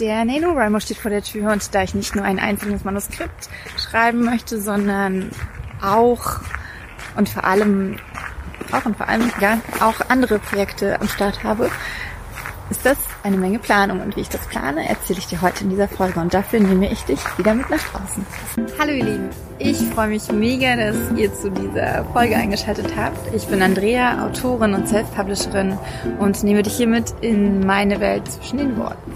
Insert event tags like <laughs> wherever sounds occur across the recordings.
Der NaNoWriMo steht vor der Tür und da ich nicht nur ein einzelnes Manuskript schreiben möchte, sondern auch und vor allem auch und vor allem ja auch andere Projekte am Start habe, ist das eine Menge Planung. Und wie ich das plane, erzähle ich dir heute in dieser Folge. Und dafür nehme ich dich wieder mit nach draußen. Hallo ihr Lieben, ich freue mich mega, dass ihr zu dieser Folge eingeschaltet habt. Ich bin Andrea, Autorin und Self-Publisherin und nehme dich hiermit in meine Welt zwischen den Worten.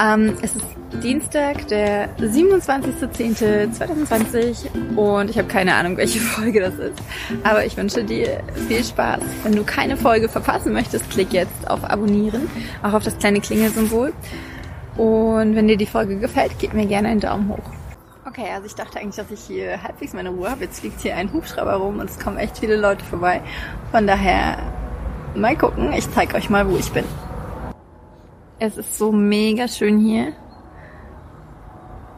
Ähm, es ist Dienstag, der 27.10.2020 und ich habe keine Ahnung, welche <laughs> Folge das ist. Aber ich wünsche dir viel Spaß. Wenn du keine Folge verpassen möchtest, klick jetzt auf Abonnieren, auch auf das kleine Klingelsymbol. Und wenn dir die Folge gefällt, gib mir gerne einen Daumen hoch. Okay, also ich dachte eigentlich, dass ich hier halbwegs meine Ruhe habe. Jetzt fliegt hier ein Hubschrauber rum und es kommen echt viele Leute vorbei. Von daher mal gucken. Ich zeige euch mal, wo ich bin. Es ist so mega schön hier.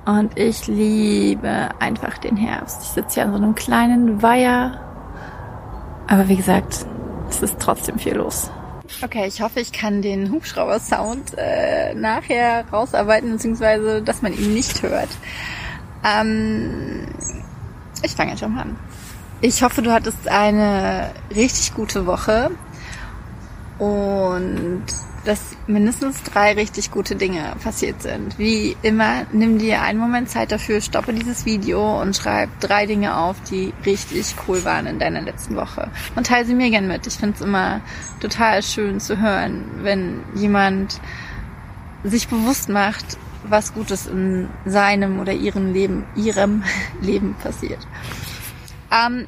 Und ich liebe einfach den Herbst. Ich sitze hier an so einem kleinen Weiher. Aber wie gesagt, es ist trotzdem viel los. Okay, ich hoffe, ich kann den Hubschrauber-Sound äh, nachher rausarbeiten, beziehungsweise, dass man ihn nicht hört. Ähm, ich fange jetzt schon mal an. Ich hoffe, du hattest eine richtig gute Woche und mindestens drei richtig gute Dinge passiert sind. Wie immer, nimm dir einen Moment Zeit dafür, stoppe dieses Video und schreib drei Dinge auf, die richtig cool waren in deiner letzten Woche. Und teile sie mir gern mit. Ich finde es immer total schön zu hören, wenn jemand sich bewusst macht, was Gutes in seinem oder ihrem Leben, ihrem <laughs> Leben passiert. Ähm,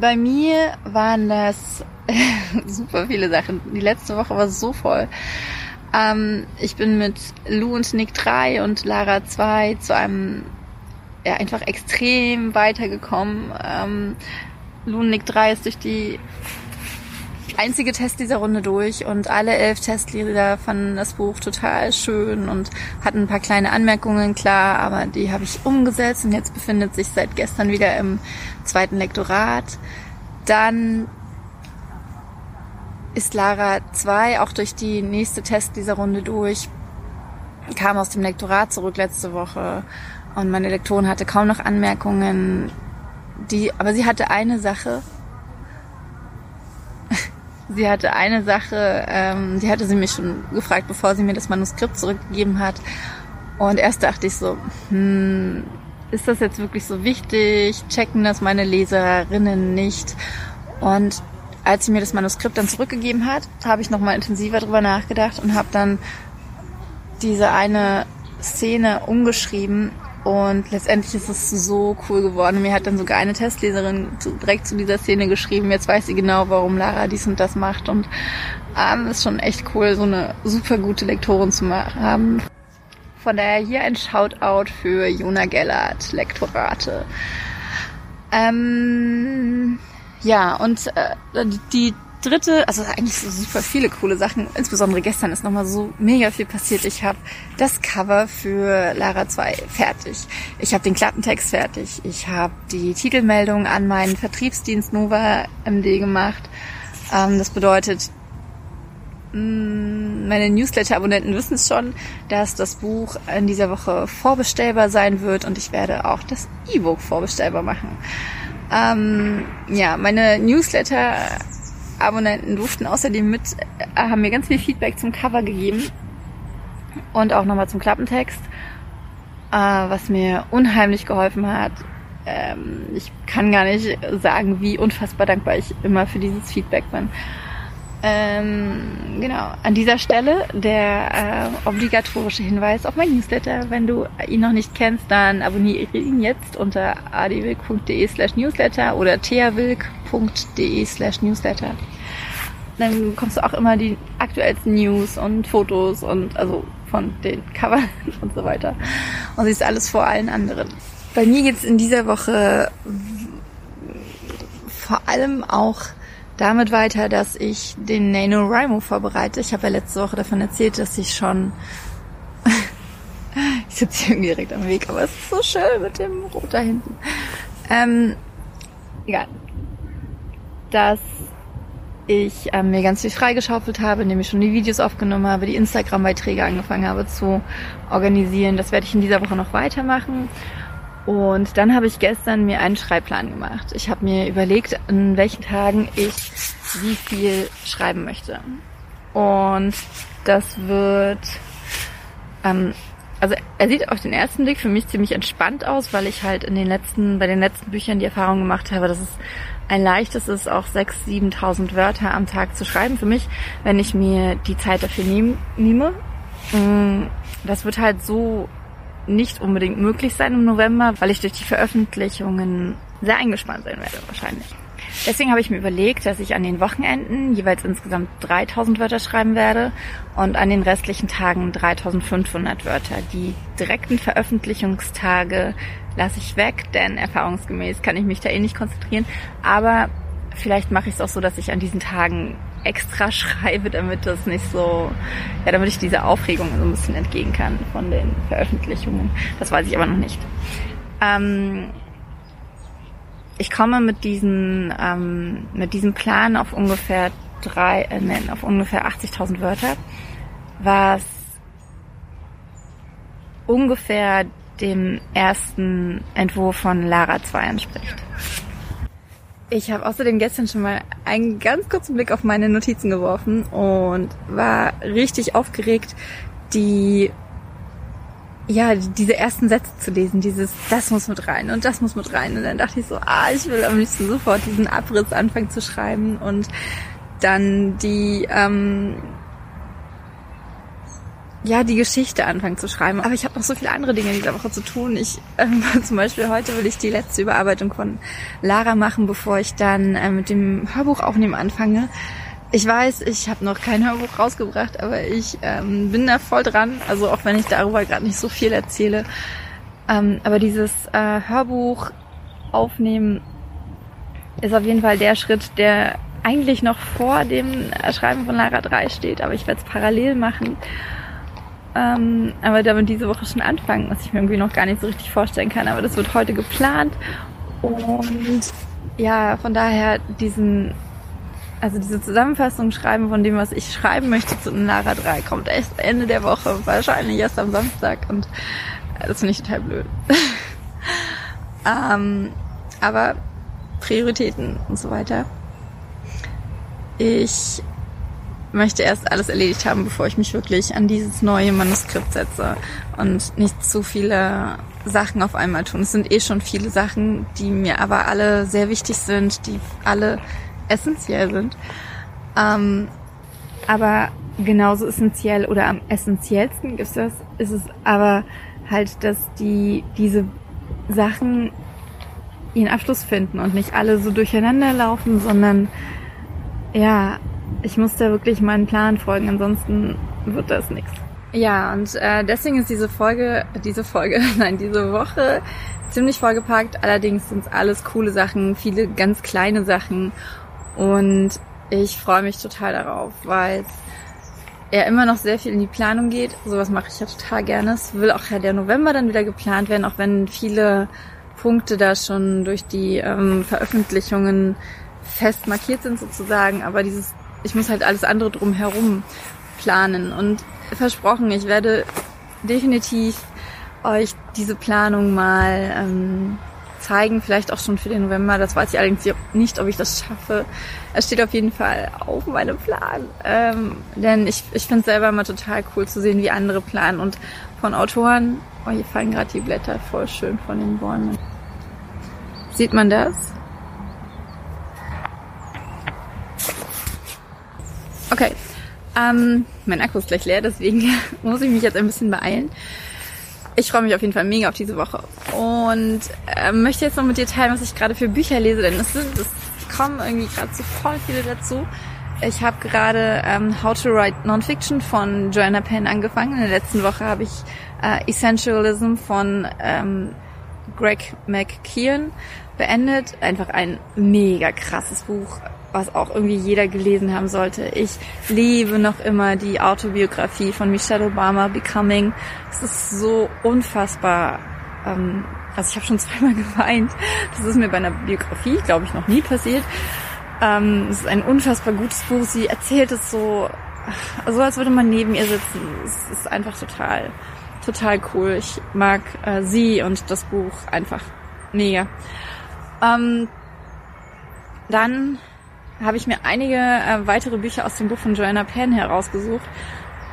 bei mir waren das <laughs> super viele Sachen. Die letzte Woche war so voll. Ähm, ich bin mit Lou und Nick 3 und Lara 2 zu einem ja, einfach extrem weitergekommen. Ähm, Lou und Nick 3 ist durch die einzige Test dieser Runde durch und alle elf Testlieder fanden das Buch total schön und hatten ein paar kleine Anmerkungen, klar, aber die habe ich umgesetzt und jetzt befindet sich seit gestern wieder im zweiten Lektorat. Dann ist Lara 2 auch durch die nächste Test dieser Runde durch, kam aus dem Lektorat zurück letzte Woche und meine Lektorin hatte kaum noch Anmerkungen, die, aber sie hatte eine Sache, sie hatte eine Sache, ähm, die hatte sie mich schon gefragt, bevor sie mir das Manuskript zurückgegeben hat. Und erst dachte ich so, hm, ist das jetzt wirklich so wichtig? Checken das meine Leserinnen nicht? Und als sie mir das Manuskript dann zurückgegeben hat, habe ich nochmal intensiver drüber nachgedacht und habe dann diese eine Szene umgeschrieben und letztendlich ist es so cool geworden. Mir hat dann sogar eine Testleserin direkt zu dieser Szene geschrieben. Jetzt weiß sie genau, warum Lara dies und das macht. Und ähm, ist schon echt cool, so eine super gute Lektorin zu haben. Von daher hier ein Shoutout für Jona Gellert, Lektorate. Ähm, ja, und äh, die dritte, also eigentlich so super viele coole Sachen. Insbesondere gestern ist nochmal so mega viel passiert. Ich habe das Cover für Lara 2 fertig. Ich habe den Klappentext fertig. Ich habe die Titelmeldung an meinen Vertriebsdienst Nova MD gemacht. Ähm, das bedeutet, mm, meine Newsletter-Abonnenten wissen es schon, dass das Buch in dieser Woche vorbestellbar sein wird und ich werde auch das E-Book vorbestellbar machen. Ähm, ja, meine Newsletter-Abonnenten durften außerdem mit, äh, haben mir ganz viel Feedback zum Cover gegeben und auch nochmal zum Klappentext, äh, was mir unheimlich geholfen hat. Ähm, ich kann gar nicht sagen, wie unfassbar dankbar ich immer für dieses Feedback bin. Ähm, genau, an dieser Stelle der äh, obligatorische Hinweis auf mein Newsletter. Wenn du ihn noch nicht kennst, dann abonniere ihn jetzt unter adwilk.de slash newsletter oder theawilk.de slash newsletter. Dann bekommst du auch immer die aktuellsten News und Fotos und also von den Covern <laughs> und so weiter. Und siehst alles vor allen anderen. Bei mir geht's in dieser Woche vor allem auch damit weiter, dass ich den NaNoWriMo vorbereite. Ich habe ja letzte Woche davon erzählt, dass ich schon... <laughs> ich sitze hier irgendwie direkt am Weg, aber es ist so schön mit dem Rot da hinten. Ähm, egal. Dass ich ähm, mir ganz viel freigeschaufelt habe, indem ich schon die Videos aufgenommen habe, die Instagram-Beiträge angefangen habe zu organisieren. Das werde ich in dieser Woche noch weitermachen. Und dann habe ich gestern mir einen Schreibplan gemacht. Ich habe mir überlegt, an welchen Tagen ich wie viel schreiben möchte. Und das wird, ähm, also er sieht auf den ersten Blick für mich ziemlich entspannt aus, weil ich halt in den letzten, bei den letzten Büchern die Erfahrung gemacht habe, dass es ein leichtes ist, auch 6.000, 7.000 Wörter am Tag zu schreiben für mich, wenn ich mir die Zeit dafür nehm, nehme. Mm, das wird halt so nicht unbedingt möglich sein im November, weil ich durch die Veröffentlichungen sehr eingespannt sein werde wahrscheinlich. Deswegen habe ich mir überlegt, dass ich an den Wochenenden jeweils insgesamt 3000 Wörter schreiben werde und an den restlichen Tagen 3500 Wörter. Die direkten Veröffentlichungstage lasse ich weg, denn erfahrungsgemäß kann ich mich da eh nicht konzentrieren. Aber vielleicht mache ich es auch so, dass ich an diesen Tagen extra <laughs> schreibe, damit das nicht so, ja, damit ich diese Aufregung so ein bisschen entgehen kann von den Veröffentlichungen. Das weiß ich aber noch nicht. Ähm, ich komme mit diesen, ähm, mit diesem Plan auf ungefähr drei, äh, nein, auf ungefähr 80.000 Wörter, was ungefähr dem ersten Entwurf von Lara 2 entspricht. Ich habe außerdem gestern schon mal einen ganz kurzen Blick auf meine Notizen geworfen und war richtig aufgeregt, die ja, diese ersten Sätze zu lesen, dieses, das muss mit rein und das muss mit rein. Und dann dachte ich so, ah, ich will am liebsten sofort diesen Abriss anfangen zu schreiben und dann die, ähm, ja, die Geschichte anfangen zu schreiben. Aber ich habe noch so viele andere Dinge in dieser Woche zu tun. Ich ähm, <laughs> zum Beispiel heute will ich die letzte Überarbeitung von Lara machen, bevor ich dann äh, mit dem Hörbuch aufnehmen anfange. Ich weiß, ich habe noch kein Hörbuch rausgebracht, aber ich ähm, bin da voll dran. Also auch wenn ich darüber gerade nicht so viel erzähle. Ähm, aber dieses äh, Hörbuch aufnehmen ist auf jeden Fall der Schritt, der eigentlich noch vor dem Schreiben von Lara 3 steht. Aber ich werde es parallel machen. Ähm, aber damit diese Woche schon anfangen, was ich mir irgendwie noch gar nicht so richtig vorstellen kann. Aber das wird heute geplant. Und ja, von daher diesen, also diese Zusammenfassung schreiben von dem, was ich schreiben möchte zu Lara 3, kommt erst Ende der Woche, wahrscheinlich erst am Samstag. Und das finde ich total blöd. <laughs> ähm, aber Prioritäten und so weiter. Ich möchte erst alles erledigt haben, bevor ich mich wirklich an dieses neue Manuskript setze und nicht zu viele Sachen auf einmal tun. Es sind eh schon viele Sachen, die mir aber alle sehr wichtig sind, die alle essentiell sind. Ähm, aber genauso essentiell oder am essentiellsten ist das, ist es aber halt, dass die diese Sachen ihren Abschluss finden und nicht alle so durcheinander laufen, sondern ja, ich muss da wirklich meinen Plan folgen, ansonsten wird das nichts. Ja, und äh, deswegen ist diese Folge, diese Folge, <laughs> nein, diese Woche ziemlich vollgepackt. Allerdings sind es alles coole Sachen, viele ganz kleine Sachen. Und ich freue mich total darauf, weil ja immer noch sehr viel in die Planung geht. Sowas mache ich ja total gerne. Es will auch ja der November dann wieder geplant werden, auch wenn viele Punkte da schon durch die ähm, Veröffentlichungen fest markiert sind sozusagen. Aber dieses ich muss halt alles andere drumherum planen. Und versprochen, ich werde definitiv euch diese Planung mal ähm, zeigen, vielleicht auch schon für den November. Das weiß ich allerdings nicht, ob ich das schaffe. Es steht auf jeden Fall auf meinem Plan. Ähm, denn ich, ich finde es selber immer total cool zu sehen, wie andere planen. Und von Autoren, oh, hier fallen gerade die Blätter voll schön von den Bäumen. Sieht man das? Okay. Ähm, mein Akku ist gleich leer, deswegen <laughs> muss ich mich jetzt ein bisschen beeilen. Ich freue mich auf jeden Fall mega auf diese Woche und äh, möchte jetzt noch mit dir teilen, was ich gerade für Bücher lese, denn es sind, es kommen irgendwie gerade so voll viele dazu. Ich habe gerade ähm, How to Write Nonfiction von Joanna Penn angefangen. In der letzten Woche habe ich äh, Essentialism von ähm, Greg McKeon beendet. Einfach ein mega krasses Buch was auch irgendwie jeder gelesen haben sollte. Ich liebe noch immer die Autobiografie von Michelle Obama, Becoming. Es ist so unfassbar. Ähm, also ich habe schon <laughs> zweimal geweint. Das ist mir bei einer Biografie, glaube ich, noch nie passiert. Ähm, es ist ein unfassbar gutes Buch. Sie erzählt es so, so als würde man neben ihr sitzen. Es ist einfach total, total cool. Ich mag äh, sie und das Buch einfach mega. Ähm, dann habe ich mir einige äh, weitere Bücher aus dem Buch von Joanna Penn herausgesucht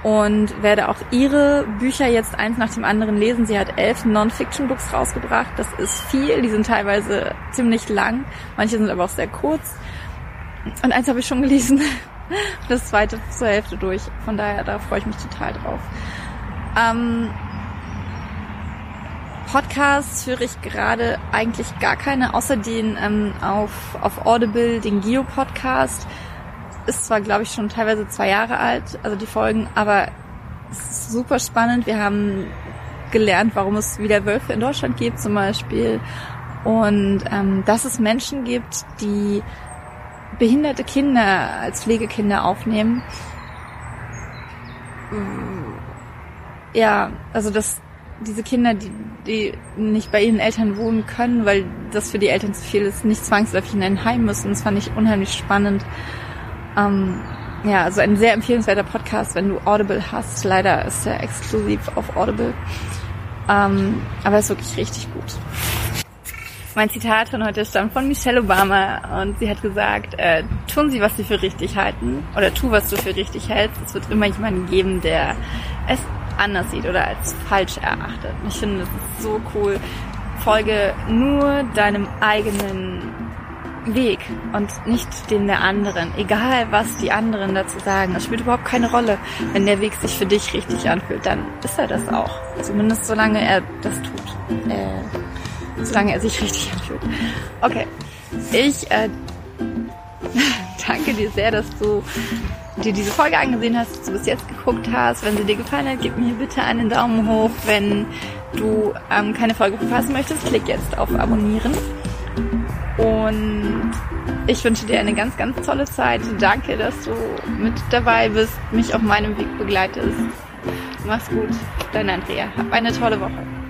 und werde auch ihre Bücher jetzt eins nach dem anderen lesen. Sie hat elf Non-Fiction-Books rausgebracht. Das ist viel. Die sind teilweise ziemlich lang. Manche sind aber auch sehr kurz. Und eins habe ich schon gelesen. <laughs> Das zweite zur Hälfte durch. Von daher, da freue ich mich total drauf. Ähm, Podcasts höre ich gerade eigentlich gar keine, außer den ähm, auf, auf Audible, den Geo-Podcast. Ist zwar, glaube ich, schon teilweise zwei Jahre alt, also die Folgen, aber es ist super spannend. Wir haben gelernt, warum es wieder Wölfe in Deutschland gibt zum Beispiel. Und ähm, dass es Menschen gibt, die behinderte Kinder als Pflegekinder aufnehmen. Ja, also das diese Kinder, die, die nicht bei ihren Eltern wohnen können, weil das für die Eltern zu viel ist, nicht zwangsläufig in ein Heim müssen. Das fand ich unheimlich spannend. Ähm, ja, also ein sehr empfehlenswerter Podcast, wenn du Audible hast. Leider ist er exklusiv auf Audible. Ähm, aber ist wirklich richtig gut. Mein Zitat von heute stammt von Michelle Obama und sie hat gesagt, äh, tun Sie, was Sie für richtig halten oder tu, was du für richtig hältst. Es wird immer jemanden geben, der es anders sieht oder als falsch erachtet. Ich finde, das ist so cool. Folge nur deinem eigenen Weg und nicht dem der anderen. Egal, was die anderen dazu sagen. Das spielt überhaupt keine Rolle. Wenn der Weg sich für dich richtig anfühlt, dann ist er das auch. Zumindest solange er das tut. Äh, solange er sich richtig anfühlt. Okay. Ich äh, danke dir sehr, dass du dir diese Folge angesehen hast, dass du bis jetzt geguckt hast. Wenn sie dir gefallen hat, gib mir bitte einen Daumen hoch. Wenn du ähm, keine Folge verpassen möchtest, klick jetzt auf Abonnieren. Und ich wünsche dir eine ganz, ganz tolle Zeit. Danke, dass du mit dabei bist, mich auf meinem Weg begleitest. Mach's gut, dein Andrea. Hab eine tolle Woche.